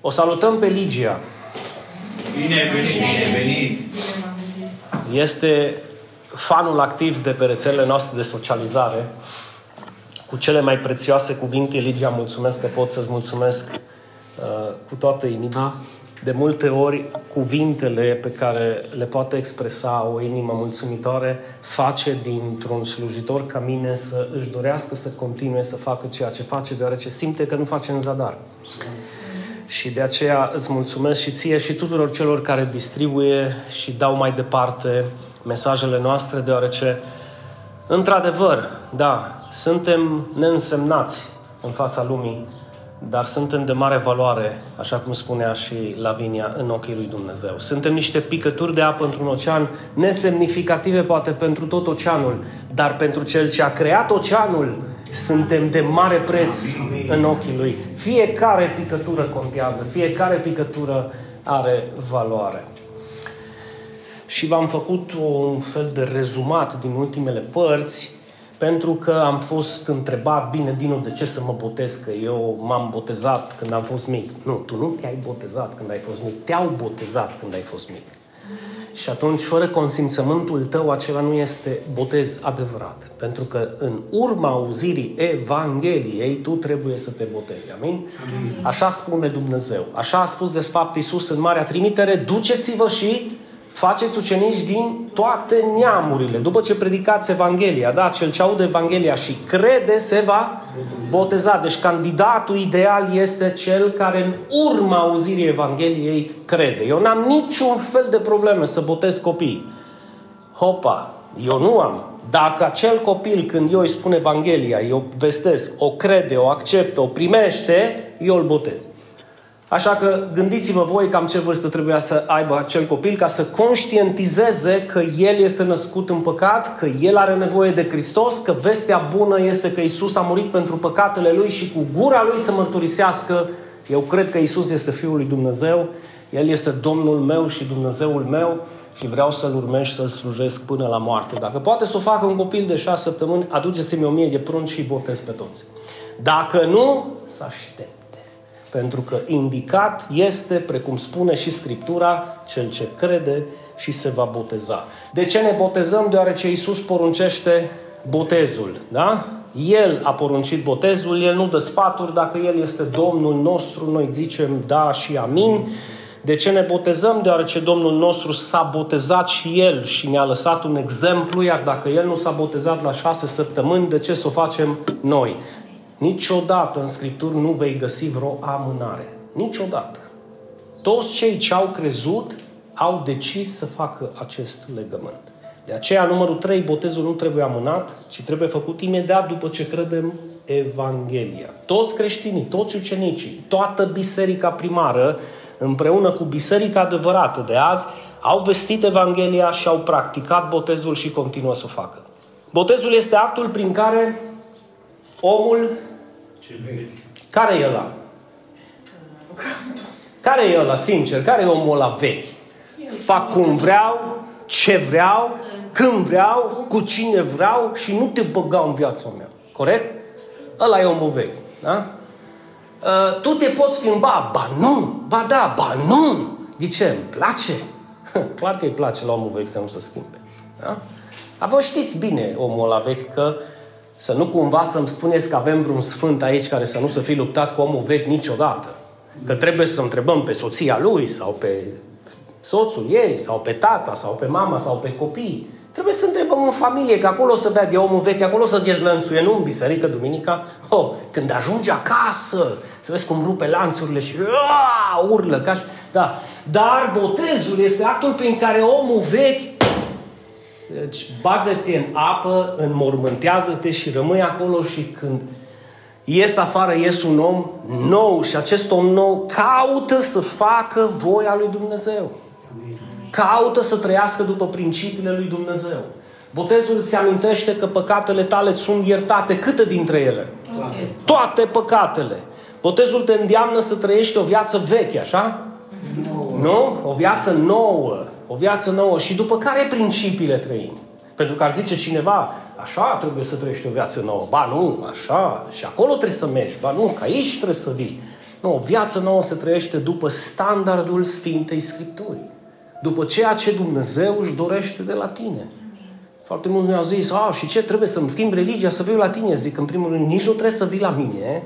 O salutăm pe Ligia. Bine venit, bine venit. Este fanul activ de pe rețelele noastre de socializare. Cu cele mai prețioase cuvinte, Ligia, mulțumesc că pot să-ți mulțumesc uh, cu toată inima. De multe ori, cuvintele pe care le poate expresa o inimă mulțumitoare face dintr-un slujitor ca mine să își dorească să continue să facă ceea ce face, deoarece simte că nu face în zadar. Și de aceea îți mulțumesc și ție și tuturor celor care distribuie și dau mai departe mesajele noastre, deoarece, într-adevăr, da, suntem neînsemnați în fața lumii, dar suntem de mare valoare, așa cum spunea și Lavinia, în ochii lui Dumnezeu. Suntem niște picături de apă într-un ocean, nesemnificative poate pentru tot oceanul, dar pentru cel ce a creat oceanul, suntem de mare preț în ochii lui. Fiecare picătură contează, fiecare picătură are valoare. Și v-am făcut un fel de rezumat din ultimele părți, pentru că am fost întrebat, bine, Dinu, de ce să mă botez? Că eu m-am botezat când am fost mic. Nu, tu nu te-ai botezat când ai fost mic, te-au botezat când ai fost mic. Și atunci, fără consimțământul tău, acela nu este botez adevărat. Pentru că în urma auzirii Evangheliei, tu trebuie să te botezi. Amin? Amin. Așa spune Dumnezeu. Așa a spus de fapt Iisus în Marea Trimitere, duceți-vă și faceți ucenici din toate neamurile. După ce predicați Evanghelia, da, cel ce aude Evanghelia și crede se va boteza. Deci candidatul ideal este cel care în urma auzirii Evangheliei crede. Eu n-am niciun fel de probleme să botez copii. Hopa, eu nu am. Dacă acel copil, când eu îi spun Evanghelia, eu vestesc, o crede, o acceptă, o primește, eu îl botez. Așa că gândiți-vă voi cam ce vârstă trebuia să aibă acel copil ca să conștientizeze că el este născut în păcat, că el are nevoie de Hristos, că vestea bună este că Isus a murit pentru păcatele lui și cu gura lui să mărturisească eu cred că Isus este Fiul lui Dumnezeu, El este Domnul meu și Dumnezeul meu și vreau să-L urmez și să-L slujesc până la moarte. Dacă poate să o facă un copil de șase săptămâni, aduceți-mi o mie de prunci și botez pe toți. Dacă nu, să aștept. Pentru că indicat este, precum spune și Scriptura, cel ce crede și se va boteza. De ce ne botezăm? Deoarece Iisus poruncește botezul. Da? El a poruncit botezul, El nu dă sfaturi, dacă El este Domnul nostru, noi zicem da și amin. De ce ne botezăm? Deoarece Domnul nostru s-a botezat și El și ne-a lăsat un exemplu, iar dacă El nu s-a botezat la șase săptămâni, de ce să o facem noi? Niciodată în Scripturi nu vei găsi vreo amânare. Niciodată. Toți cei ce au crezut au decis să facă acest legământ. De aceea, numărul 3, botezul nu trebuie amânat, ci trebuie făcut imediat după ce credem Evanghelia. Toți creștinii, toți ucenicii, toată biserica primară, împreună cu biserica adevărată de azi, au vestit Evanghelia și au practicat botezul și continuă să o facă. Botezul este actul prin care omul... Care e ăla? Care e ăla, sincer? Care e omul ăla vechi? Fac cum vreau, ce vreau, când vreau, cu cine vreau și nu te băga în viața mea. Corect? Ăla e omul vechi. Da? Uh, tu te poți schimba. Ba nu, ba da, ba nu. De ce? Îmi place? Clar că îi place la omul vechi să nu se schimbe. Da? A vă știți bine omul ăla vechi că să nu cumva să-mi spuneți că avem vreun sfânt aici care să nu să fi luptat cu omul vechi niciodată. Că trebuie să întrebăm pe soția lui sau pe soțul ei sau pe tata sau pe mama sau pe copii. Trebuie să întrebăm în familie, că acolo să vede omul vechi, acolo să dezlănțuie, nu în biserică, duminica. Oh, când ajunge acasă, să vezi cum rupe lanțurile și aaa, urlă. Ca și... da. Dar botezul este actul prin care omul vechi deci bagă-te în apă, înmormântează-te și rămâi acolo și când ies afară, ies un om nou și acest om nou caută să facă voia lui Dumnezeu. Caută să trăiască după principiile lui Dumnezeu. Botezul îți amintește că păcatele tale sunt iertate. Câte dintre ele? Toate. Toate păcatele. Botezul te îndeamnă să trăiești o viață veche, așa? Nouă. Nu? O viață nouă. O viață nouă. Și după care principiile trăim? Pentru că ar zice cineva, așa trebuie să trăiești o viață nouă. Ba nu, așa. Și acolo trebuie să mergi. Ba nu, că aici trebuie să vii. Nu, o viață nouă se trăiește după standardul Sfintei Scripturii. După ceea ce Dumnezeu își dorește de la tine. Foarte mulți mi-au zis, a, și ce, trebuie să-mi schimb religia, să viu la tine? Zic, în primul rând, nici nu trebuie să vii la mine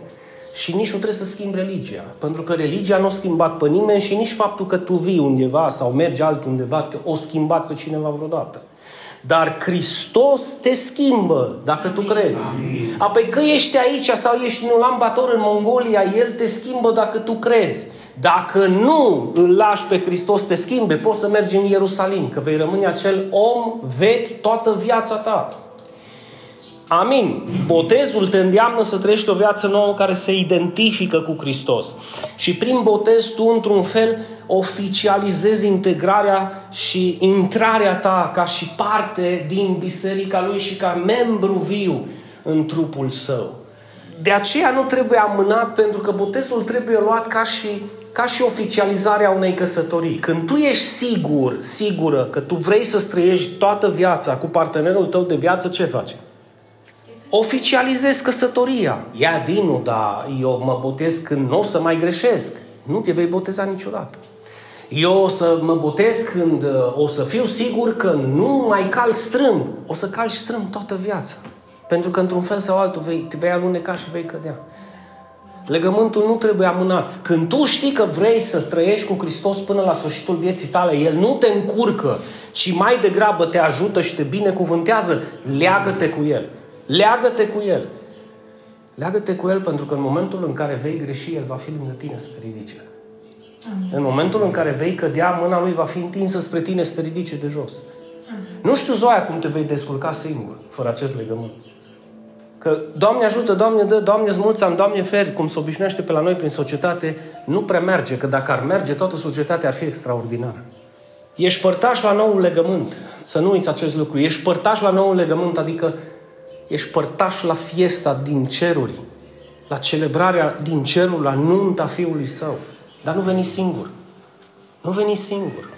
și nici nu trebuie să schimbi religia. Pentru că religia nu a schimbat pe nimeni și nici faptul că tu vii undeva sau mergi altundeva o schimbat pe cineva vreodată. Dar Hristos te schimbă dacă tu crezi. Apoi că ești aici sau ești în Ulaanbaatar în Mongolia, El te schimbă dacă tu crezi. Dacă nu îl lași pe Hristos te schimbe, poți să mergi în Ierusalim, că vei rămâne acel om vechi toată viața ta. Amin. Botezul te îndeamnă să trăiești o viață nouă care se identifică cu Hristos. Și prin botez tu, într-un fel, oficializezi integrarea și intrarea ta ca și parte din biserica lui și ca membru viu în trupul său. De aceea nu trebuie amânat, pentru că botezul trebuie luat ca și, ca și oficializarea unei căsătorii. Când tu ești sigur, sigură că tu vrei să străiești toată viața cu partenerul tău de viață, ce faci? Oficializezi căsătoria. Ia Dinu, dar eu mă botez când nu o să mai greșesc. Nu te vei boteza niciodată. Eu o să mă botez când uh, o să fiu sigur că nu mai calc strâmb. O să calci strâmb toată viața. Pentru că într-un fel sau altul vei, te vei aluneca și vei cădea. Legământul nu trebuie amânat. Când tu știi că vrei să trăiești cu Hristos până la sfârșitul vieții tale, El nu te încurcă, ci mai degrabă te ajută și te binecuvântează, leagă-te cu El. Leagă-te cu El. Leagă-te cu El pentru că în momentul în care vei greși, El va fi lângă tine să te ridice. Amin. În momentul în care vei cădea, mâna Lui va fi întinsă spre tine să te ridice de jos. Amin. Nu știu, Zoia, cum te vei descurca singur, fără acest legământ. Că Doamne ajută, Doamne dă, Doamne smulțam, Doamne feri, cum se obișnuiește pe la noi prin societate, nu prea merge, că dacă ar merge, toată societatea ar fi extraordinară. Ești părtaș la noul legământ. Să nu uiți acest lucru. Ești părtaș la noul legământ, adică ești părtaș la fiesta din ceruri, la celebrarea din cerul, la nunta Fiului Său. Dar nu veni singur. Nu veni singur.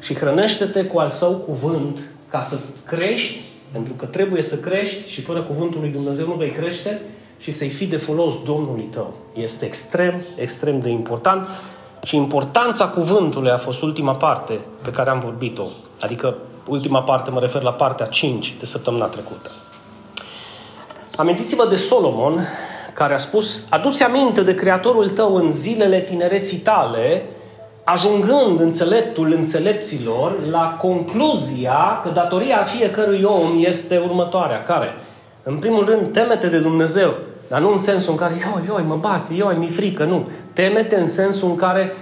Și hrănește-te cu al Său cuvânt ca să crești pentru că trebuie să crești și fără cuvântul lui Dumnezeu nu vei crește și să-i fii de folos Domnului tău. Este extrem, extrem de important și importanța cuvântului a fost ultima parte pe care am vorbit-o. Adică ultima parte mă refer la partea 5 de săptămâna trecută. Amintiți-vă de Solomon care a spus, aduți aminte de Creatorul tău în zilele tinereții tale ajungând înțeleptul înțelepților la concluzia că datoria fiecărui om este următoarea. Care? În primul rând, temete de Dumnezeu. Dar nu în sensul în care, ioi, ioi, mă bat, ioi, mi frică, nu. Temete în sensul în care,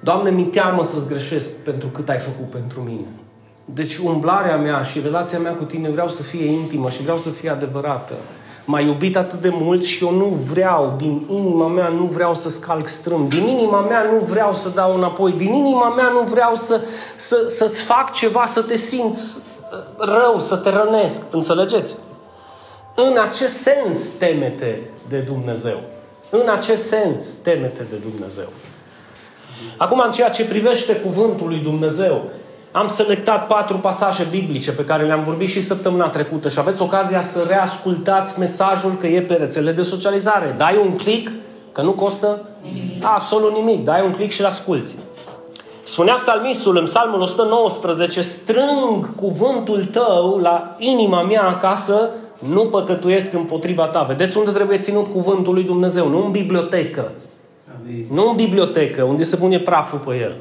Doamne, mi teamă să-ți greșesc pentru cât ai făcut pentru mine. Deci umblarea mea și relația mea cu tine vreau să fie intimă și vreau să fie adevărată m-a iubit atât de mult și eu nu vreau, din inima mea nu vreau să scalc strâm, din inima mea nu vreau să dau înapoi, din inima mea nu vreau să, să, să-ți fac ceva, să te simți uh, rău, să te rănesc. Înțelegeți? În acest sens temete de Dumnezeu. În acest sens temete de Dumnezeu. Acum, în ceea ce privește cuvântul lui Dumnezeu, am selectat patru pasaje biblice pe care le-am vorbit și săptămâna trecută și aveți ocazia să reascultați mesajul că e pe rețele de socializare. Dai un click, că nu costă nimic. absolut nimic. Dai un click și-l asculți. Spunea psalmistul în psalmul 119, strâng cuvântul tău la inima mea acasă, nu păcătuiesc împotriva ta. Vedeți unde trebuie ținut cuvântul lui Dumnezeu? Nu în bibliotecă. Amin. Nu în bibliotecă, unde se pune praful pe el.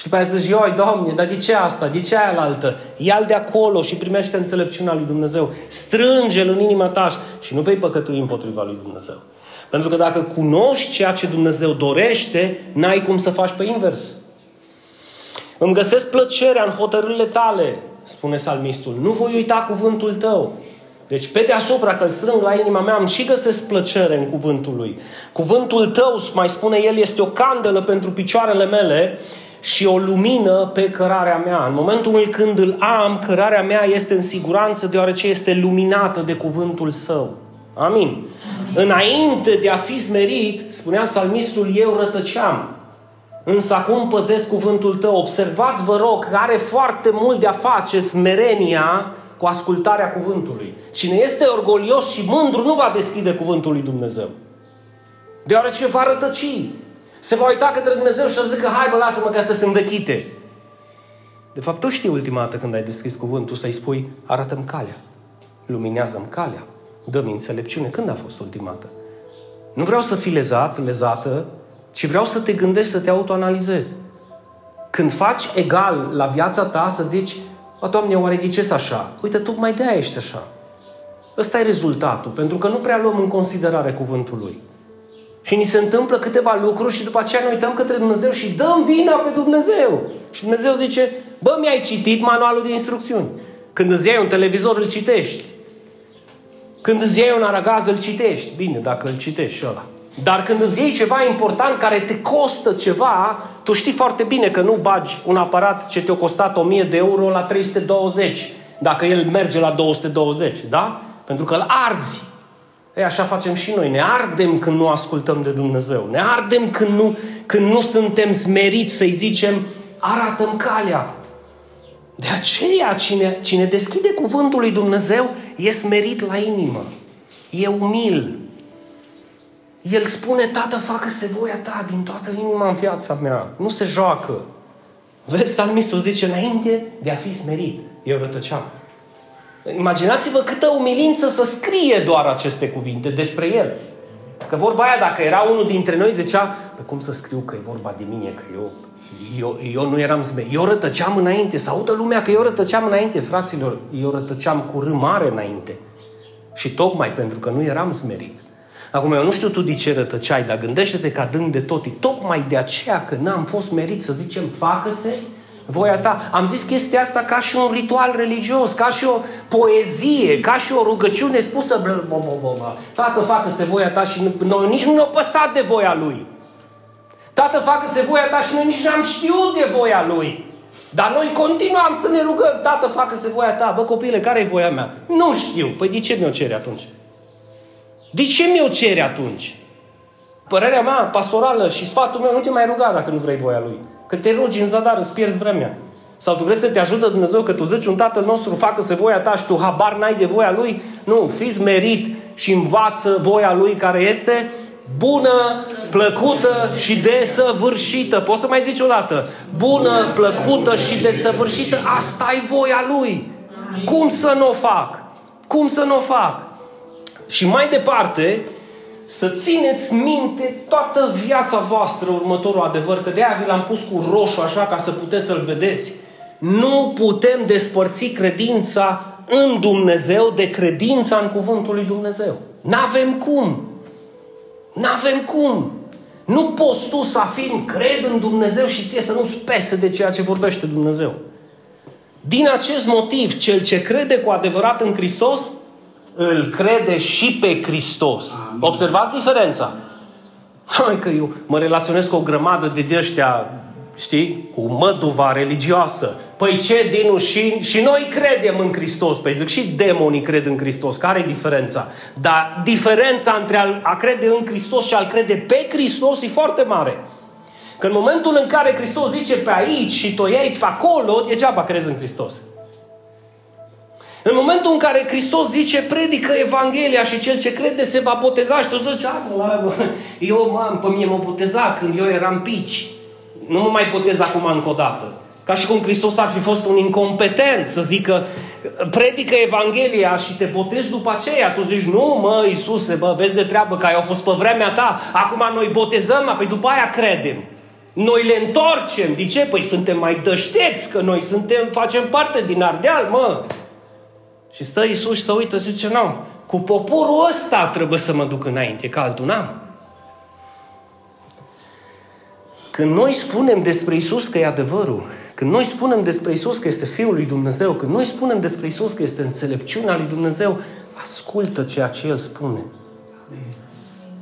Și după aceea zici, ioi, Doamne, dar de ce asta? De ce aia altă? Ia-l de acolo și primește înțelepciunea lui Dumnezeu. Strânge-l în inima ta și nu vei păcătui împotriva lui Dumnezeu. Pentru că dacă cunoști ceea ce Dumnezeu dorește, n-ai cum să faci pe invers. Îmi găsesc plăcerea în hotărârile tale, spune salmistul. Nu voi uita cuvântul tău. Deci pe deasupra că îl strâng la inima mea, îmi și găsesc plăcere în cuvântul lui. Cuvântul tău, mai spune el, este o candelă pentru picioarele mele și o lumină pe cărarea mea. În momentul când îl am, cărarea mea este în siguranță deoarece este luminată de cuvântul său. Amin. Amin. Înainte de a fi smerit, spunea salmistul, eu rătăceam. Însă acum păzesc cuvântul tău. Observați, vă rog, că are foarte mult de a face smerenia cu ascultarea cuvântului. Cine este orgolios și mândru nu va deschide cuvântul lui Dumnezeu. Deoarece va rătăci. Se va uita către Dumnezeu și să zică, hai bă, lasă-mă că astea sunt învechite. De fapt, tu știi ultima dată când ai deschis cuvântul să-i spui, arată-mi calea, luminează-mi calea, dă-mi înțelepciune. Când a fost ultima dată? Nu vreau să fii lezat, lezată, ci vreau să te gândești, să te autoanalizezi. Când faci egal la viața ta, să zici, o, Doamne, oare de ce așa? Uite, tu mai de ești așa. Ăsta e rezultatul, pentru că nu prea luăm în considerare cuvântul lui. Și ni se întâmplă câteva lucruri și după aceea ne uităm către Dumnezeu și dăm vina pe Dumnezeu. Și Dumnezeu zice, bă, mi-ai citit manualul de instrucțiuni. Când îți iei un televizor, îl citești. Când îți iei un aragaz, îl citești. Bine, dacă îl citești și ăla. Dar când îți iei ceva important care te costă ceva, tu știi foarte bine că nu bagi un aparat ce te-a costat 1000 de euro la 320, dacă el merge la 220, da? Pentru că îl arzi. Ei, așa facem și noi. Ne ardem când nu ascultăm de Dumnezeu. Ne ardem când nu, când nu suntem smeriți să-i zicem, arată-mi calea. De aceea, cine, cine deschide cuvântul lui Dumnezeu e smerit la inimă. E umil. El spune, Tată, facă-se voia ta din toată inima în viața mea. Nu se joacă. Vezi, salmistul zice, înainte de a fi smerit, eu rătăceam. Imaginați-vă câtă umilință să scrie doar aceste cuvinte despre el. Că vorba aia, dacă era unul dintre noi, zicea, pe cum să scriu că e vorba de mine, că eu, eu, eu nu eram zme. Eu rătăceam înainte, să audă lumea că eu rătăceam înainte, fraților, eu rătăceam cu râmare înainte. Și tocmai pentru că nu eram smerit. Acum, eu nu știu tu de ce rătăceai, dar gândește-te că adânc de tot. Tocmai de aceea că n-am fost merit să zicem, facă-se voia ta. Am zis chestia asta ca și un ritual religios, ca și o poezie, ca și o rugăciune spusă, bă, bă, bă, bă. Tată, facă-se voia ta și noi nici nu ne-au păsat de voia Lui. Tată, facă-se voia ta și noi nici n-am știut de voia Lui. Dar noi continuam să ne rugăm, Tată, facă-se voia ta. Bă, copile, care e voia mea? Nu știu. Păi de ce mi-o cere atunci? De ce mi-o cere atunci? Părerea mea pastorală și sfatul meu nu te mai ruga dacă nu vrei voia Lui. Că te rogi în zadar, îți pierzi vremea. Sau tu crezi că te ajută Dumnezeu că tu zici un Tatăl nostru, facă-se voia ta și tu habar n-ai de voia Lui? Nu, fiți merit și învață voia Lui care este bună, plăcută și desăvârșită. Poți să mai zici o dată? Bună, plăcută și desăvârșită. Asta e voia Lui. Cum să nu o fac? Cum să nu o fac? Și mai departe, să țineți minte toată viața voastră următorul adevăr, că de-aia vi l-am pus cu roșu așa ca să puteți să-l vedeți. Nu putem despărți credința în Dumnezeu de credința în cuvântul lui Dumnezeu. N-avem cum. N-avem cum. Nu poți tu să afirmi, cred în Dumnezeu și ție să nu-ți pese de ceea ce vorbește Dumnezeu. Din acest motiv, cel ce crede cu adevărat în Hristos, îl crede și pe Hristos. Amin. Observați diferența. Hai că eu mă relaționez cu o grămadă de ăștia, știi, cu măduva religioasă. Păi ce, Dinu, și, și noi credem în Hristos. Păi zic, și demonii cred în Hristos. Care e diferența? Dar diferența între a, a crede în Hristos și a-L crede pe Hristos e foarte mare. Că în momentul în care Hristos zice pe aici și tu iei pe acolo, degeaba crezi în Hristos. În momentul în care Hristos zice, predică Evanghelia și cel ce crede se va boteza și tu zici, eu m-am, pe mine m-a botezat când eu eram pici. Nu mă mai botez acum încă o dată. Ca și cum Hristos ar fi fost un incompetent să zică, predică Evanghelia și te botezi după aceea. Tu zici, nu mă, Iisuse, bă, vezi de treabă că au fost pe vremea ta, acum noi botezăm, apoi după aia credem. Noi le întorcem. De ce? Păi suntem mai dășteți, că noi suntem, facem parte din Ardeal, mă. Și stă Iisus și să uită și zice, nu, cu poporul ăsta trebuie să mă duc înainte, că altul n-am. Când noi spunem despre Isus că e adevărul, când noi spunem despre Isus că este Fiul lui Dumnezeu, când noi spunem despre Isus că este înțelepciunea lui Dumnezeu, ascultă ceea ce El spune.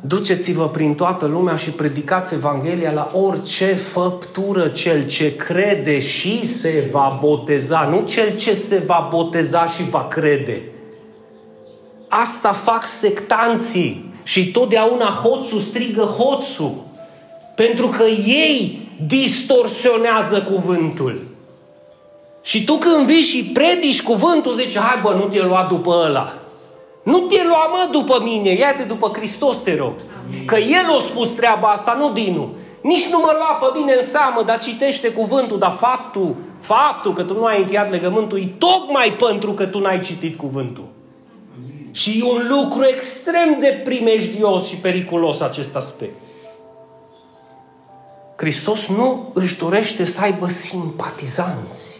Duceți-vă prin toată lumea și predicați Evanghelia la orice făptură. Cel ce crede și se va boteza, nu cel ce se va boteza și va crede. Asta fac sectanții și totdeauna hoțul strigă hoțul. Pentru că ei distorsionează cuvântul. Și tu când vii și predici cuvântul, zici, hai bă, nu te lua după ăla. Nu te lua, mă, după mine, ia-te după Hristos, te rog. Că El a spus treaba asta, nu Dinu. Nici nu mă lua pe mine în seamă, dar citește cuvântul, dar faptul, faptul că tu nu ai încheiat legământul e tocmai pentru că tu n-ai citit cuvântul. Și e un lucru extrem de primejdios și periculos acest aspect. Hristos nu își dorește să aibă simpatizanți.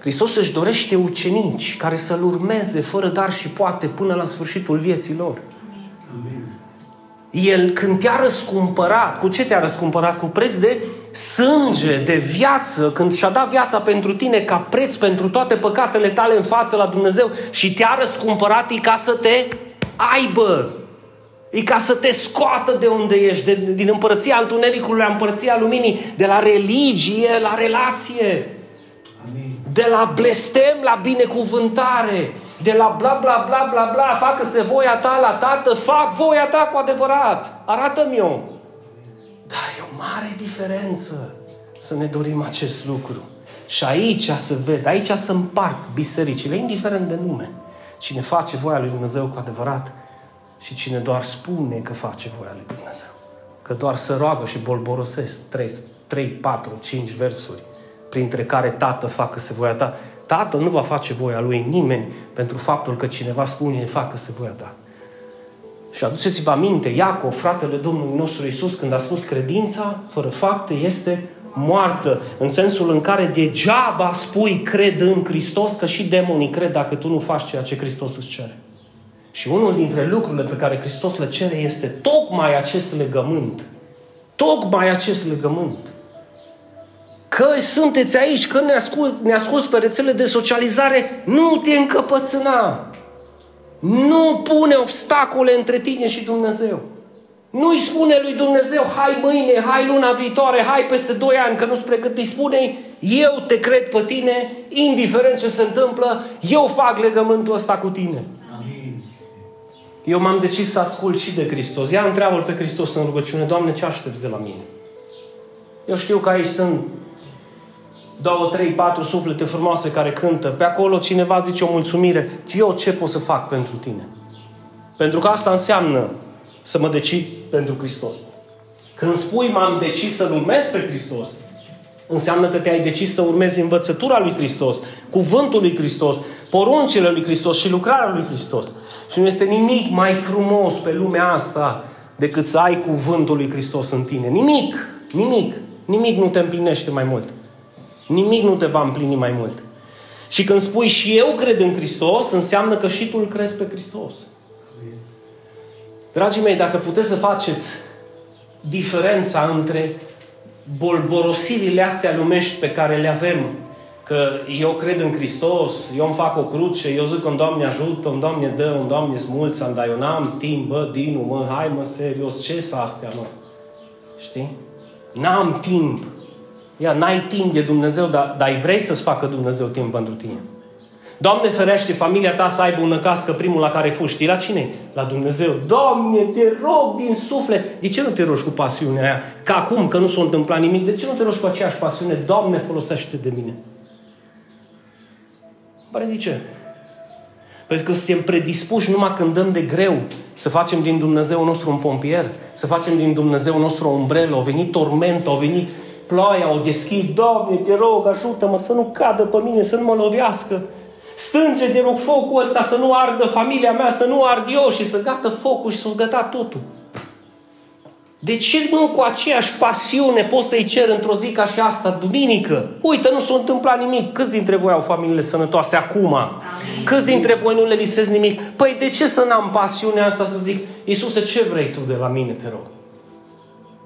Hristos își dorește ucenici care să-L urmeze fără dar și poate până la sfârșitul vieții lor. El când te-a răscumpărat, cu ce te-a răscumpărat? Cu preț de sânge, de viață, când și-a dat viața pentru tine ca preț pentru toate păcatele tale în față la Dumnezeu și te-a răscumpărat e ca să te aibă. E ca să te scoată de unde ești, de, din împărăția întunericului la împărăția luminii, de la religie la relație. Amin. De la blestem la binecuvântare. De la bla bla bla bla bla, facă-se voia ta la tată, fac voia ta cu adevărat. Arată-mi-o. Da, e o mare diferență să ne dorim acest lucru. Și aici să ved, aici să împart bisericile, indiferent de nume. Cine face voia lui Dumnezeu cu adevărat și cine doar spune că face voia lui Dumnezeu. Că doar să roagă și bolborosesc 3, 3 4, 5 versuri, printre care Tată facă-se voia ta. Tatăl nu va face voia lui nimeni pentru faptul că cineva spune facă-se voia ta. Și aduceți-vă aminte, Iacov, fratele Domnului nostru Isus, când a spus credința fără fapte este moartă, în sensul în care degeaba spui cred în Hristos, că și demonii cred dacă tu nu faci ceea ce Hristos îți cere. Și unul dintre lucrurile pe care Hristos le cere este tocmai acest legământ. Tocmai acest legământ. Că sunteți aici, că ne, ascult, ne asculți pe rețele de socializare, nu te încăpățâna. Nu pune obstacole între tine și Dumnezeu. Nu-i spune lui Dumnezeu, hai mâine, hai luna viitoare, hai peste doi ani, că nu-ți pregăti. Spune eu te cred pe tine, indiferent ce se întâmplă, eu fac legământul ăsta cu tine. Amin. Eu m-am decis să ascult și de Hristos. Ia întreabă pe Hristos în rugăciune, Doamne, ce aștepți de la mine? Eu știu că aici sunt două, trei, patru suflete frumoase care cântă. Pe acolo cineva zice o mulțumire. Eu ce pot să fac pentru tine? Pentru că asta înseamnă să mă decid pentru Hristos. Când spui m-am decis să-L urmez pe Hristos, înseamnă că te-ai decis să urmezi învățătura lui Hristos, cuvântul lui Hristos, poruncile lui Hristos și lucrarea lui Hristos. Și nu este nimic mai frumos pe lumea asta decât să ai cuvântul lui Hristos în tine. Nimic, nimic, nimic nu te împlinește mai mult. Nimic nu te va împlini mai mult. Și când spui și eu cred în Hristos, înseamnă că și tu îl crezi pe Hristos. Dragii mei, dacă puteți să faceți diferența între bolborosirile astea lumești pe care le avem, că eu cred în Hristos, eu îmi fac o cruce, eu zic că Doamne ajută, un Doamne dă, un Doamne smulță, dar eu n-am timp, bă, Dinu, mă, hai mă, serios, ce să astea, mă? Știi? N-am timp. Ia, n-ai timp de Dumnezeu, dar, dar vrei să-ți facă Dumnezeu timp pentru tine. Doamne ferește familia ta să aibă un năcască primul la care fugi. Știi la cine? La Dumnezeu. Doamne, te rog din suflet. De ce nu te rogi cu pasiunea aia? Ca acum, că nu s-a întâmplat nimic. De ce nu te rogi cu aceeași pasiune? Doamne, folosește de mine. Pare de ce? Pentru că suntem predispuși numai când dăm de greu să facem din Dumnezeu nostru un pompier, să facem din Dumnezeu nostru o umbrelă, au venit torment, au venit ploaia, o deschid, Doamne, te rog, ajută-mă să nu cadă pe mine, să nu mă lovească. Stânge de rog focul ăsta să nu ardă familia mea, să nu ard eu și să gata focul și să gata totul. De ce nu cu aceeași pasiune poți să-i cer într-o zi ca și asta, duminică? Uite, nu s-a întâmplat nimic. Câți dintre voi au familiile sănătoase acum? Amin. Câți dintre voi nu le lipsesc nimic? Păi de ce să n-am pasiunea asta să zic, Iisuse, ce vrei tu de la mine, te rog?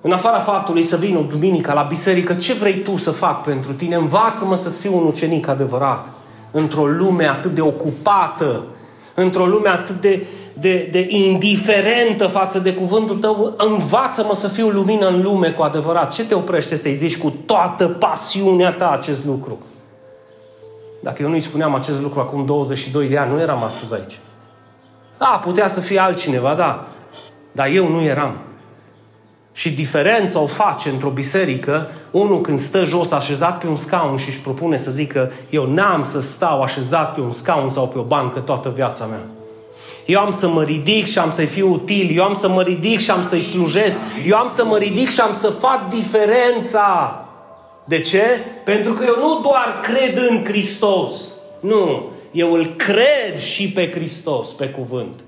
În afara faptului să vin o duminică la biserică, ce vrei tu să fac pentru tine? Învață-mă să fiu un ucenic adevărat într-o lume atât de ocupată, într-o lume atât de, de, de indiferentă față de cuvântul tău, învață-mă să fiu lumină în lume cu adevărat. Ce te oprește să-i zici cu toată pasiunea ta acest lucru? Dacă eu nu-i spuneam acest lucru acum 22 de ani, nu eram astăzi aici. Da, putea să fie altcineva, da. Dar eu nu eram. Și diferența o face într-o biserică unul când stă jos așezat pe un scaun și își propune să zică eu n-am să stau așezat pe un scaun sau pe o bancă toată viața mea. Eu am să mă ridic și am să-i fiu util. Eu am să mă ridic și am să-i slujesc. Eu am să mă ridic și am să fac diferența. De ce? Pentru că eu nu doar cred în Hristos. Nu. Eu îl cred și pe Hristos, pe cuvânt.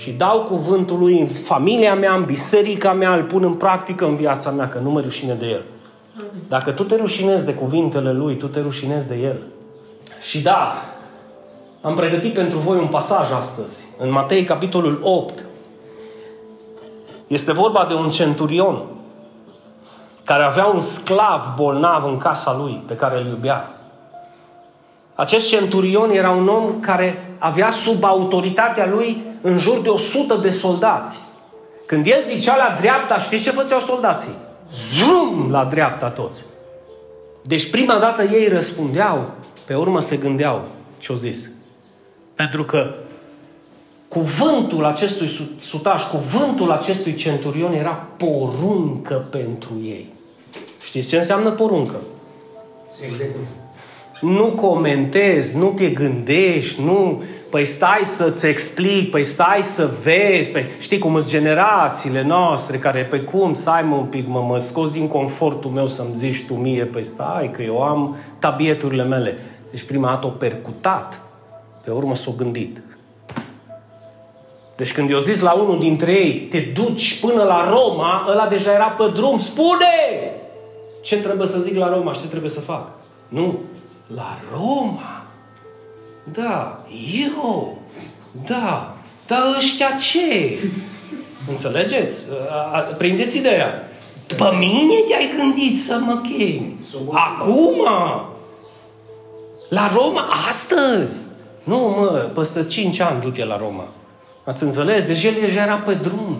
Și dau cuvântul lui în familia mea, în biserica mea, îl pun în practică în viața mea, că nu mă rușine de el. Dacă tu te rușinezi de cuvintele lui, tu te rușinezi de el. Și da, am pregătit pentru voi un pasaj astăzi, în Matei, capitolul 8. Este vorba de un centurion care avea un sclav bolnav în casa lui, pe care îl iubea. Acest centurion era un om care avea sub autoritatea lui în jur de 100 de soldați. Când el zicea la dreapta, știți ce făceau soldații? Zum la dreapta toți. Deci prima dată ei răspundeau, pe urmă se gândeau ce-au zis. Pentru că cuvântul acestui sutaș, cuvântul acestui centurion era poruncă pentru ei. Știți ce înseamnă poruncă? Se execută. Nu comentezi, nu te gândești, nu... Păi stai să-ți explic, păi stai să vezi, păi știi cum sunt generațiile noastre care, pe cum, stai mă un pic, mă, mă scos din confortul meu să-mi zici tu mie, păi stai că eu am tabieturile mele. Deci prima dată o percutat, pe urmă s-o gândit. Deci când eu zis la unul dintre ei, te duci până la Roma, ăla deja era pe drum, spune! Ce trebuie să zic la Roma și ce trebuie să fac? Nu, la Roma. Da, eu. Da, dar ăștia ce? Înțelegeți? Prindeți ideea. Pe mine te-ai gândit să mă chemi. Acum? La Roma? Astăzi? Nu, mă, peste 5 ani duc la Roma. Ați înțeles? Deci el deja era pe drum.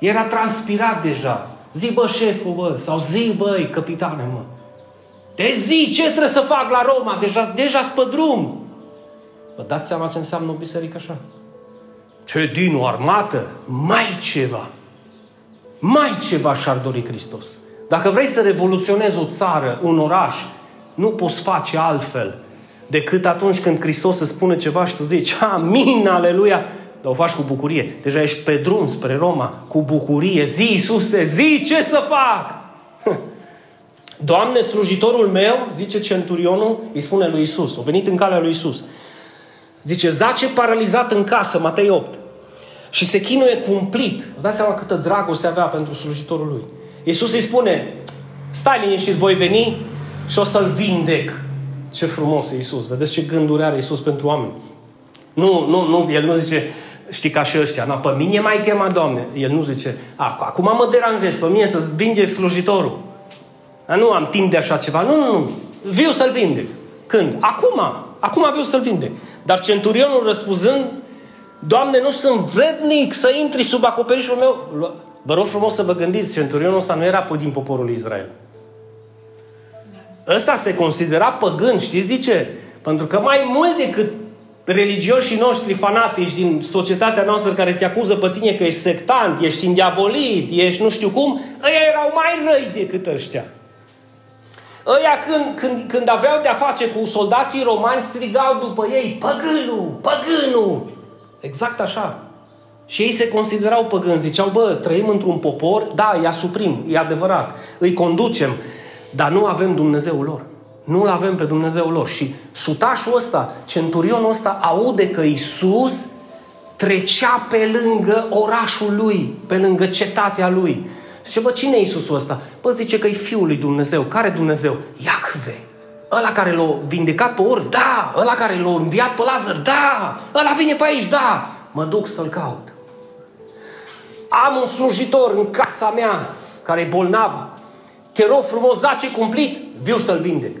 Era transpirat deja. Zi, bă, șeful, bă, sau zi, băi, capitane, mă. De zi, ce trebuie să fac la Roma? Deja, deja pe drum. Vă dați seama ce înseamnă o biserică așa? Ce din o armată? Mai ceva. Mai ceva și-ar dori Hristos. Dacă vrei să revoluționezi o țară, un oraș, nu poți face altfel decât atunci când Hristos îți spune ceva și tu zici, amin, aleluia, dar o faci cu bucurie. Deja ești pe drum spre Roma, cu bucurie. Zi, Iisuse, zi ce să fac! Doamne, slujitorul meu, zice centurionul, îi spune lui Isus. A venit în calea lui Isus. Zice, zace paralizat în casă, Matei 8. Și se chinuie cumplit. Vă dați seama câtă dragoste avea pentru slujitorul lui. Iisus îi spune, stai liniștit, voi veni și o să-l vindec. Ce frumos e Iisus. Vedeți ce gânduri are Iisus pentru oameni. Nu, nu, nu, el nu zice, știi ca și ăștia, na, pe mine mai chema, Doamne. El nu zice, acum mă deranjez, pe mine să-ți vindec slujitorul. Dar nu am timp de așa ceva. Nu, nu, nu. Viu să-l vindec. Când? Acum. Acum viu să-l vindec. Dar centurionul răspunzând, Doamne, nu sunt vrednic să intri sub acoperișul meu. Vă rog frumos să vă gândiți, centurionul ăsta nu era din poporul Israel. Ăsta se considera păgân, știți de ce? Pentru că mai mult decât religioșii noștri fanatici din societatea noastră care te acuză pe tine că ești sectant, ești indiabolit, ești nu știu cum, ăia erau mai răi decât ăștia. Ăia când, când, când aveau de-a face cu soldații romani, strigau după ei, păgânul, păgânul. Exact așa. Și ei se considerau păgâni. Ziceau, bă, trăim într-un popor, da, îi asuprim, e adevărat, îi conducem, dar nu avem Dumnezeul lor. Nu-L avem pe Dumnezeul lor. Și sutașul ăsta, centurionul ăsta, aude că Isus trecea pe lângă orașul lui, pe lângă cetatea lui. Și bă, cine e Iisusul ăsta? Bă, zice că e Fiul lui Dumnezeu. Care Dumnezeu? Iahve. Ăla care l-a vindecat pe ori? Da. Ăla care l-a înviat pe Lazar? Da. Ăla vine pe aici? Da. Mă duc să-l caut. Am un slujitor în casa mea care e bolnav. Te rog frumos, zace cumplit. Viu să-l vindec.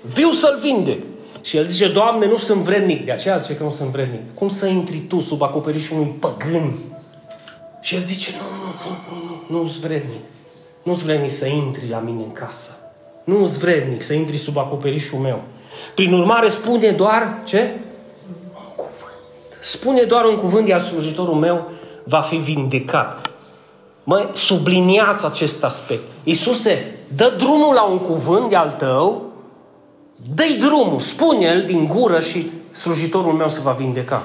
Viu să-l vindec. Și el zice, Doamne, nu sunt vrednic. De aceea zice că nu sunt vrednic. Cum să intri tu sub acoperișul unui păgân? Și el zice, nu, nu, nu, nu, nu, nu-s vrednic. Nu-s vrednic să intri la mine în casă. Nu-s vrednic să intri sub acoperișul meu. Prin urmare, spune doar, ce? Un cuvânt. Spune doar un cuvânt, iar slujitorul meu va fi vindecat. Mă, subliniați acest aspect. Iisuse, dă drumul la un cuvânt de al tău, dă drumul, spune-l din gură și slujitorul meu se va vindeca.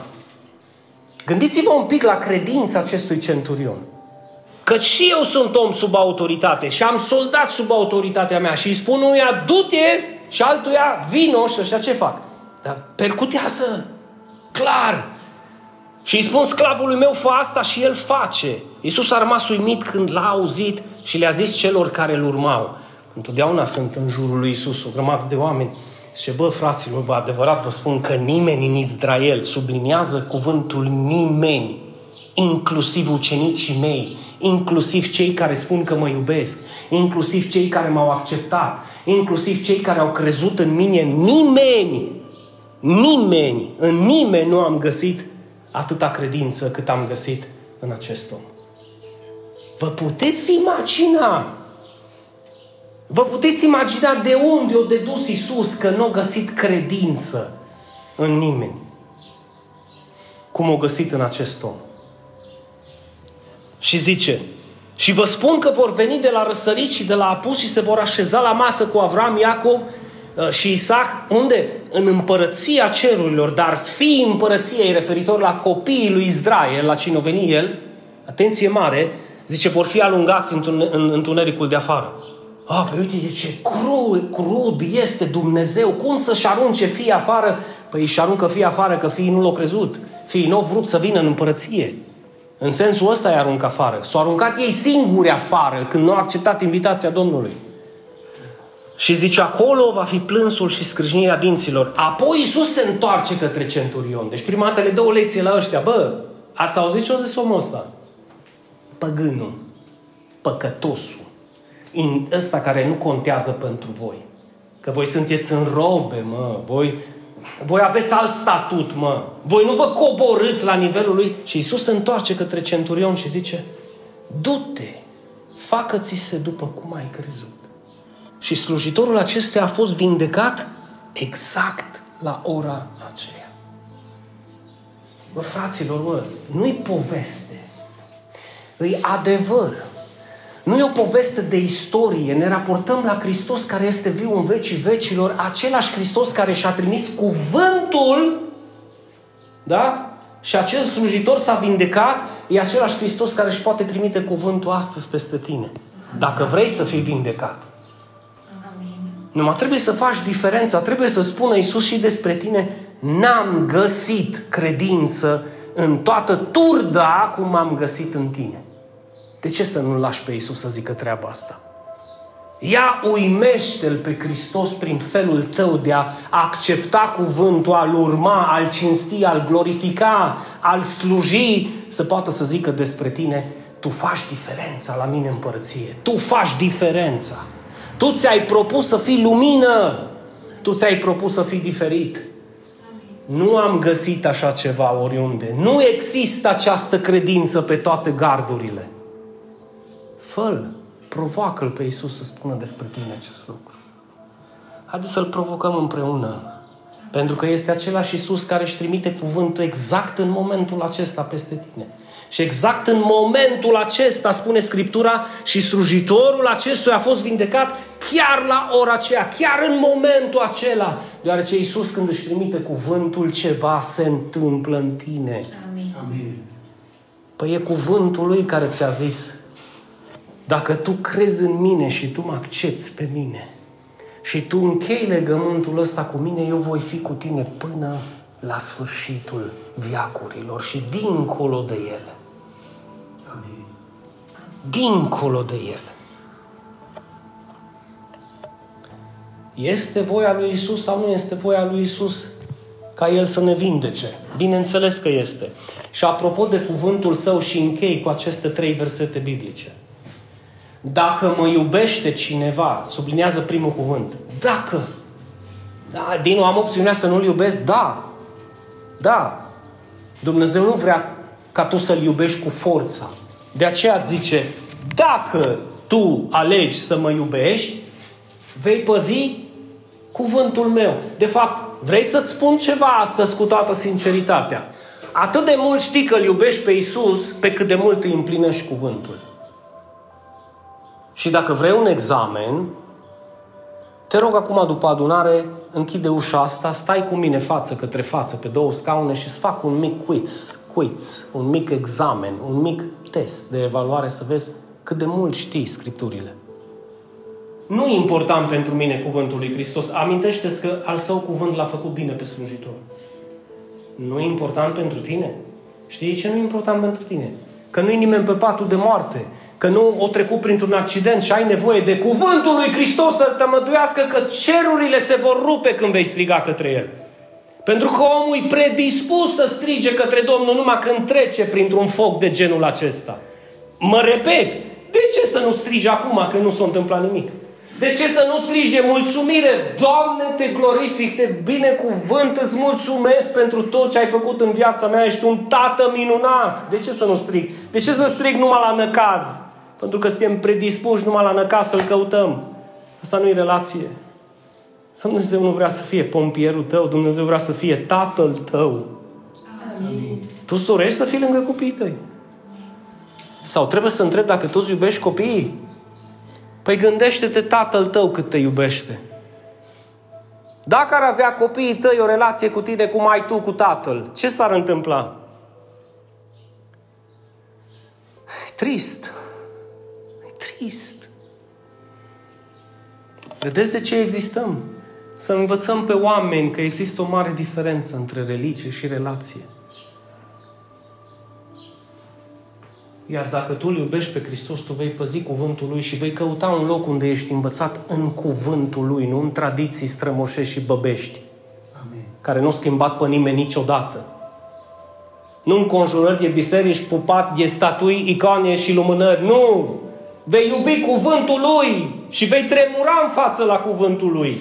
Gândiți-vă un pic la credința acestui centurion. Că și eu sunt om sub autoritate și am soldat sub autoritatea mea și îi spun unuia, du-te și altuia, vino și așa ce fac? Dar percutează, clar. Și îi spun sclavului meu, fă asta și el face. Iisus a rămas uimit când l-a auzit și le-a zis celor care îl urmau. Întotdeauna sunt în jurul lui Iisus o grămadă de oameni. Și bă, fraților, bă, adevărat vă spun că nimeni în Israel subliniază cuvântul nimeni, inclusiv ucenicii mei, inclusiv cei care spun că mă iubesc, inclusiv cei care m-au acceptat, inclusiv cei care au crezut în mine, nimeni, nimeni, în nimeni nu am găsit atâta credință cât am găsit în acest om. Vă puteți imagina Vă puteți imagina de unde o dedus Isus că nu a găsit credință în nimeni. Cum o găsit în acest om. Și zice, și vă spun că vor veni de la răsărit și de la apus și se vor așeza la masă cu Avram, Iacov uh, și Isaac. Unde? În împărăția cerurilor, dar fi împărăției referitor la copiii lui Israel, la cine a venit el, atenție mare, zice, vor fi alungați în întunericul de afară. Ah, păi uite ce crud, crud este Dumnezeu, cum să-și arunce fii afară? Păi își aruncă fii afară că fiii nu l-au crezut. Fiii nu au vrut să vină în împărăție. În sensul ăsta i aruncă afară. S-au aruncat ei singuri afară când nu au acceptat invitația Domnului. Și zice, acolo va fi plânsul și scrâșnirea dinților. Apoi Iisus se întoarce către centurion. Deci prima dată le dă o lecție la ăștia. Bă, ați auzit ce o zis omul ăsta? Păgânul, păcătosul, în ăsta care nu contează pentru voi. Că voi sunteți în robe, mă, voi, voi aveți alt statut, mă. Voi nu vă coborâți la nivelul lui. Și Isus se întoarce către centurion și zice, du-te, facă-ți se după cum ai crezut. Și slujitorul acestuia a fost vindecat exact la ora aceea. Bă, fraților, mă, nu-i poveste. Îi adevăr. Nu e o poveste de istorie, ne raportăm la Hristos care este viu în vecii vecilor, același Hristos care și-a trimis cuvântul, da? Și acel slujitor s-a vindecat, e același Hristos care își poate trimite cuvântul astăzi peste tine. Dacă vrei să fii vindecat. Numai trebuie să faci diferența, trebuie să spună Isus și despre tine, n-am găsit credință în toată turda cum am găsit în tine. De ce să nu lași pe Isus să zică treaba asta? Ia uimește-L pe Hristos prin felul tău de a accepta cuvântul, a-L urma, a-L cinsti, a-L glorifica, a-L sluji, să poată să zică despre tine, tu faci diferența la mine în părăție. Tu faci diferența. Tu ți-ai propus să fii lumină. Tu ți-ai propus să fii diferit. Nu am găsit așa ceva oriunde. Nu există această credință pe toate gardurile fă provoacă-L pe Iisus să spună despre tine acest lucru. Haideți să-L provocăm împreună. Pentru că este același Iisus care își trimite cuvântul exact în momentul acesta peste tine. Și exact în momentul acesta, spune Scriptura, și slujitorul acestuia a fost vindecat chiar la ora aceea, chiar în momentul acela. Deoarece Iisus când își trimite cuvântul, ceva se întâmplă în tine. Amin. Păi e cuvântul lui care ți-a zis, dacă tu crezi în mine și tu mă accepti pe mine și tu închei legământul ăsta cu mine, eu voi fi cu tine până la sfârșitul viacurilor și dincolo de ele. Amin. Dincolo de ele. Este voia lui Isus sau nu este voia lui Isus ca El să ne vindece? Bineînțeles că este. Și apropo de cuvântul său și închei cu aceste trei versete biblice. Dacă mă iubește cineva, sublinează primul cuvânt. Dacă. Da, din nou am opțiunea să nu-l iubesc? Da. Da. Dumnezeu nu vrea ca tu să-l iubești cu forța. De aceea zice, dacă tu alegi să mă iubești, vei păzi cuvântul meu. De fapt, vrei să-ți spun ceva astăzi cu toată sinceritatea. Atât de mult știi că îl iubești pe Isus, pe cât de mult îi împlinești cuvântul. Și dacă vrei un examen, te rog acum după adunare, închide ușa asta, stai cu mine față către față pe două scaune și îți fac un mic quiz. quiz, un mic examen, un mic test de evaluare să vezi cât de mult știi Scripturile. Nu e important pentru mine cuvântul lui Hristos. amintește că al său cuvânt l-a făcut bine pe slujitor. Nu e important pentru tine? Știi ce nu e important pentru tine? Că nu e nimeni pe patul de moarte. Că nu o trecut printr-un accident și ai nevoie de cuvântul lui Hristos să te măduiască că cerurile se vor rupe când vei striga către El. Pentru că omul e predispus să strige către Domnul numai când trece printr-un foc de genul acesta. Mă repet, de ce să nu strigi acum când nu s-a întâmplat nimic? De ce să nu strigi de mulțumire? Doamne, te glorific, te binecuvânt, îți mulțumesc pentru tot ce ai făcut în viața mea, ești un tată minunat. De ce să nu strig? De ce să strig numai la năcaz? Pentru că suntem predispuși numai la năcaz să-L căutăm. Asta nu e relație. Dumnezeu nu vrea să fie pompierul tău, Dumnezeu vrea să fie tatăl tău. Amin. Tu îți dorești să fii lângă copiii tăi? Sau trebuie să întrebi dacă tu îți iubești copiii? Păi gândește-te tatăl tău cât te iubește. Dacă ar avea copiii tăi o relație cu tine cum ai tu cu tatăl, ce s-ar întâmpla? E trist. E trist. Vedeți de ce existăm? Să învățăm pe oameni că există o mare diferență între religie și relație. Iar dacă tu îl iubești pe Hristos, tu vei păzi cuvântul Lui și vei căuta un loc unde ești învățat în cuvântul Lui, nu în tradiții strămoșești și băbești, Amen. care nu au schimbat pe nimeni niciodată. Nu în conjurări de biserici pupat de statui, icoane și lumânări. Nu! Vei iubi cuvântul Lui și vei tremura în față la cuvântul Lui.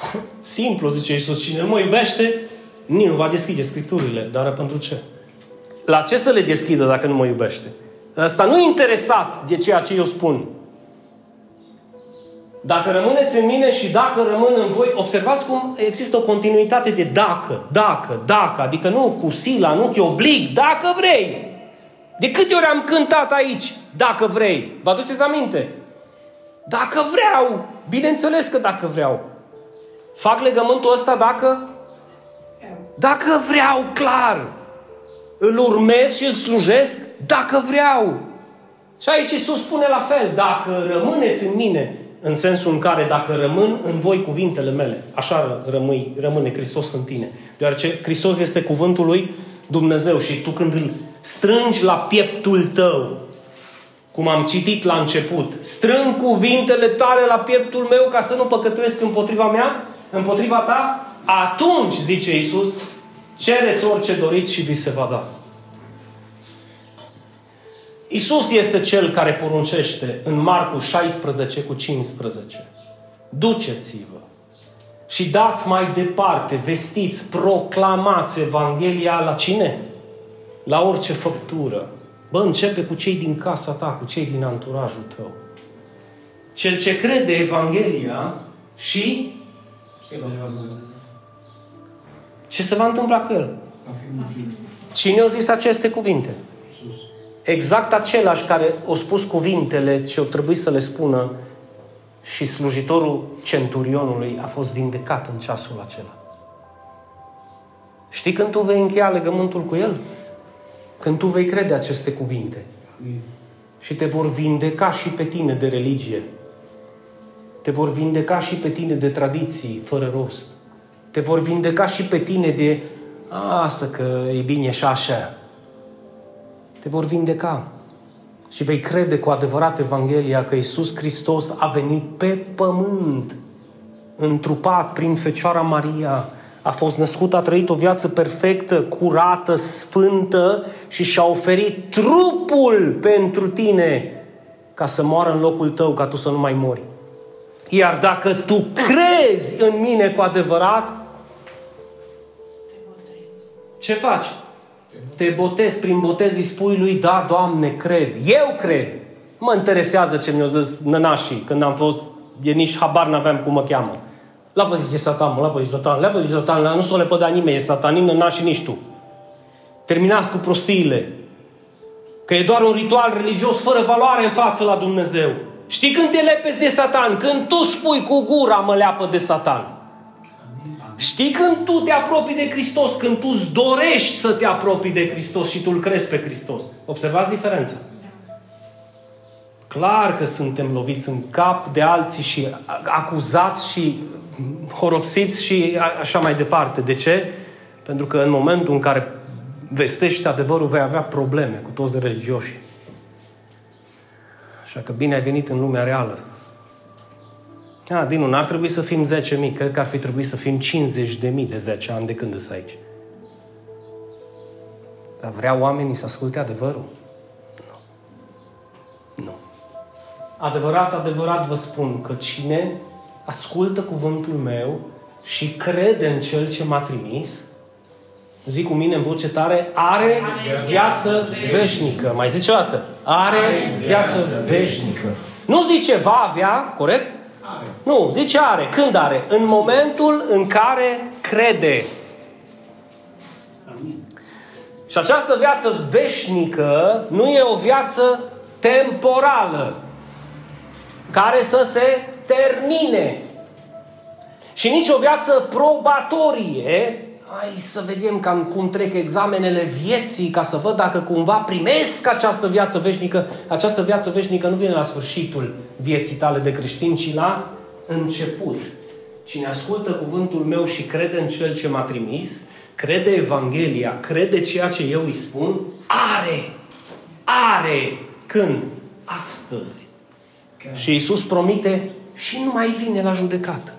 Simplu, zice Iisus. Cine nu mă iubește, nici nu va deschide Scripturile. Dar pentru ce? La ce să le deschidă dacă nu mă iubește? Ăsta nu e interesat de ceea ce eu spun. Dacă rămâneți în mine și dacă rămân în voi, observați cum există o continuitate de dacă, dacă, dacă, adică nu cu sila, nu te oblig, dacă vrei. De câte ori am cântat aici, dacă vrei? Vă aduceți aminte? Dacă vreau, bineînțeles că dacă vreau. Fac legământul ăsta dacă? Dacă vreau, clar îl urmez și îl slujesc dacă vreau. Și aici Iisus spune la fel, dacă rămâneți în mine, în sensul în care dacă rămân în voi cuvintele mele, așa rămâi, rămâne Hristos în tine. Deoarece Hristos este cuvântul lui Dumnezeu și tu când îl strângi la pieptul tău, cum am citit la început, strâng cuvintele tale la pieptul meu ca să nu păcătuiesc împotriva mea, împotriva ta, atunci, zice Iisus, Cereți orice doriți și vi se va da. Isus este cel care poruncește în Marcu 16 cu 15. Duceți-vă și dați mai departe, vestiți, proclamați Evanghelia la cine? La orice făptură. Bă, începe cu cei din casa ta, cu cei din anturajul tău. Cel ce crede Evanghelia și ce se va întâmpla cu el? Cine a zis aceste cuvinte? Exact același care a spus cuvintele ce o trebuit să le spună și slujitorul centurionului a fost vindecat în ceasul acela. Știi când tu vei încheia legământul cu el? Când tu vei crede aceste cuvinte. Și te vor vindeca și pe tine de religie. Te vor vindeca și pe tine de tradiții fără rost. Te vor vindeca și pe tine de asta că e bine și așa. Te vor vindeca. Și vei crede cu adevărat Evanghelia că Iisus Hristos a venit pe pământ, întrupat prin Fecioara Maria, a fost născut, a trăit o viață perfectă, curată, sfântă și și-a oferit trupul pentru tine ca să moară în locul tău, ca tu să nu mai mori. Iar dacă tu crezi în mine cu adevărat, ce faci? Te botezi prin botez, îi spui lui, da, Doamne, cred. Eu cred. Mă interesează ce mi-au zis nănașii când am fost, e nici habar n-aveam cum mă cheamă. La de satan, mă, la de satan, la de satan, la nu s-o lepăda nimeni, e satan, nici nănașii, nici tu. Terminați cu prostiile. Că e doar un ritual religios fără valoare în față la Dumnezeu. Știi când te lepezi de satan? Când tu spui cu gura mă leapă de satan. Știi când tu te apropii de Hristos, când tu îți dorești să te apropii de Hristos și tu îl crezi pe Hristos. Observați diferența. Clar că suntem loviți în cap de alții și acuzați și horopsiți și așa mai departe. De ce? Pentru că în momentul în care vestești adevărul, vei avea probleme cu toți religioșii. Așa că bine ai venit în lumea reală. A, din nu, n-ar trebui să fim 10.000. Cred că ar fi trebuit să fim 50.000 de 10 ani de când sunt aici. Dar vreau oamenii să asculte adevărul? Nu. Nu. Adevărat, adevărat vă spun că cine ascultă cuvântul meu și crede în Cel ce m-a trimis, zic cu mine în voce tare, are viață veșnică. Mai zice o dată. Are viață veșnică. Nu zice va avea, corect? Are. Nu, zice are. Când are? În momentul în care crede. Amin. Și această viață veșnică nu e o viață temporală care să se termine. Și nici o viață probatorie hai să vedem cam cum trec examenele vieții ca să văd dacă cumva primesc această viață veșnică. Această viață veșnică nu vine la sfârșitul vieții tale de creștin, ci la început. Cine ascultă cuvântul meu și crede în Cel ce m-a trimis, crede Evanghelia, crede ceea ce eu îi spun, are, are, când? Astăzi. Și Iisus promite și nu mai vine la judecată.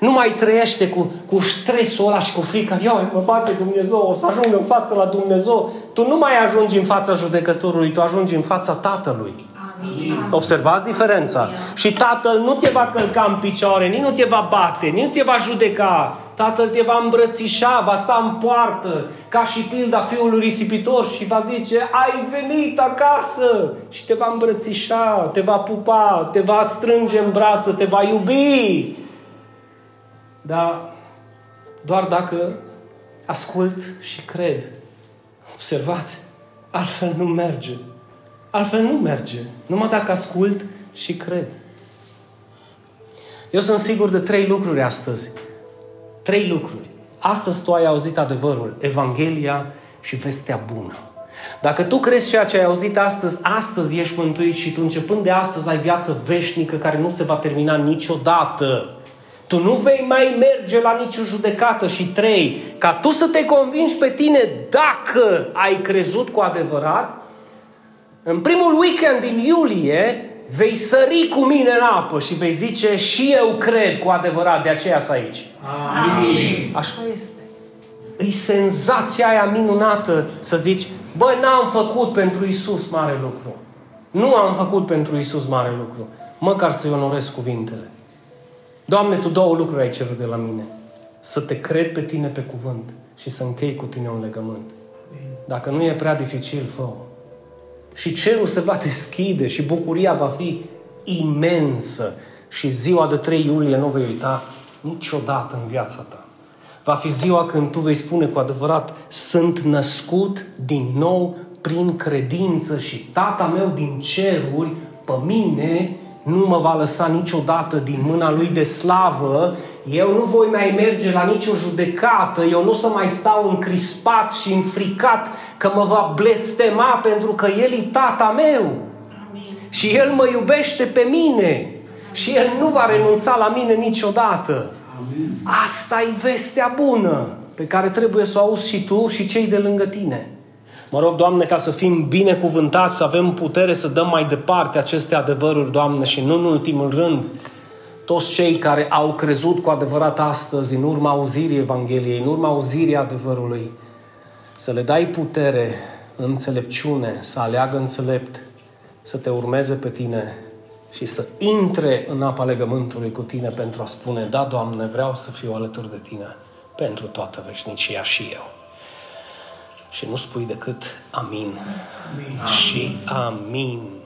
Nu mai trăiește cu, cu stresul ăla și cu frica. Ia, mă bate Dumnezeu, o să ajung în față la Dumnezeu. Tu nu mai ajungi în fața judecătorului, tu ajungi în fața Tatălui. Amin. Observați diferența. Amin. Și Tatăl nu te va călca în picioare, nici nu te va bate, nici nu te va judeca. Tatăl te va îmbrățișa, va sta în poartă, ca și pilda fiului risipitor și va zice, ai venit acasă și te va îmbrățișa, te va pupa, te va strânge în brață, te va iubi dar doar dacă ascult și cred. Observați, altfel nu merge. Altfel nu merge. Numai dacă ascult și cred. Eu sunt sigur de trei lucruri astăzi. Trei lucruri. Astăzi tu ai auzit adevărul, Evanghelia și vestea bună. Dacă tu crezi ceea ce ai auzit astăzi, astăzi ești mântuit și tu începând de astăzi ai viață veșnică care nu se va termina niciodată. Tu nu vei mai merge la nicio judecată și trei, ca tu să te convingi pe tine dacă ai crezut cu adevărat, în primul weekend din iulie vei sări cu mine în apă și vei zice și eu cred cu adevărat, de aceea să aici. Amin. Așa este. E senzația aia minunată să zici, bă, n-am făcut pentru Isus mare lucru. Nu am făcut pentru Isus mare lucru. Măcar să-i onorez cuvintele. Doamne, Tu două lucruri ai cerut de la mine. Să te cred pe Tine pe cuvânt și să închei cu Tine un legământ. Dacă nu e prea dificil, fă Și cerul se va deschide și bucuria va fi imensă. Și ziua de 3 iulie nu vei uita niciodată în viața ta. Va fi ziua când tu vei spune cu adevărat, sunt născut din nou prin credință și tata meu din ceruri pe mine nu mă va lăsa niciodată din mâna lui de slavă, eu nu voi mai merge la nicio judecată, eu nu o să mai stau încrispat și înfricat că mă va blestema pentru că El e tata meu. Amin. Și El mă iubește pe mine. Și El nu va renunța la mine niciodată. Amin. Asta e vestea bună pe care trebuie să o auzi și tu și cei de lângă tine. Mă rog, Doamne, ca să fim binecuvântați, să avem putere să dăm mai departe aceste adevăruri, Doamne, și nu în ultimul rând, toți cei care au crezut cu adevărat astăzi, în urma auzirii Evangheliei, în urma auzirii adevărului, să le dai putere, înțelepciune, să aleagă înțelept, să te urmeze pe tine și să intre în apa legământului cu tine pentru a spune, da, Doamne, vreau să fiu alături de tine pentru toată veșnicia și eu și nu spui decât amin. amin. Și amin.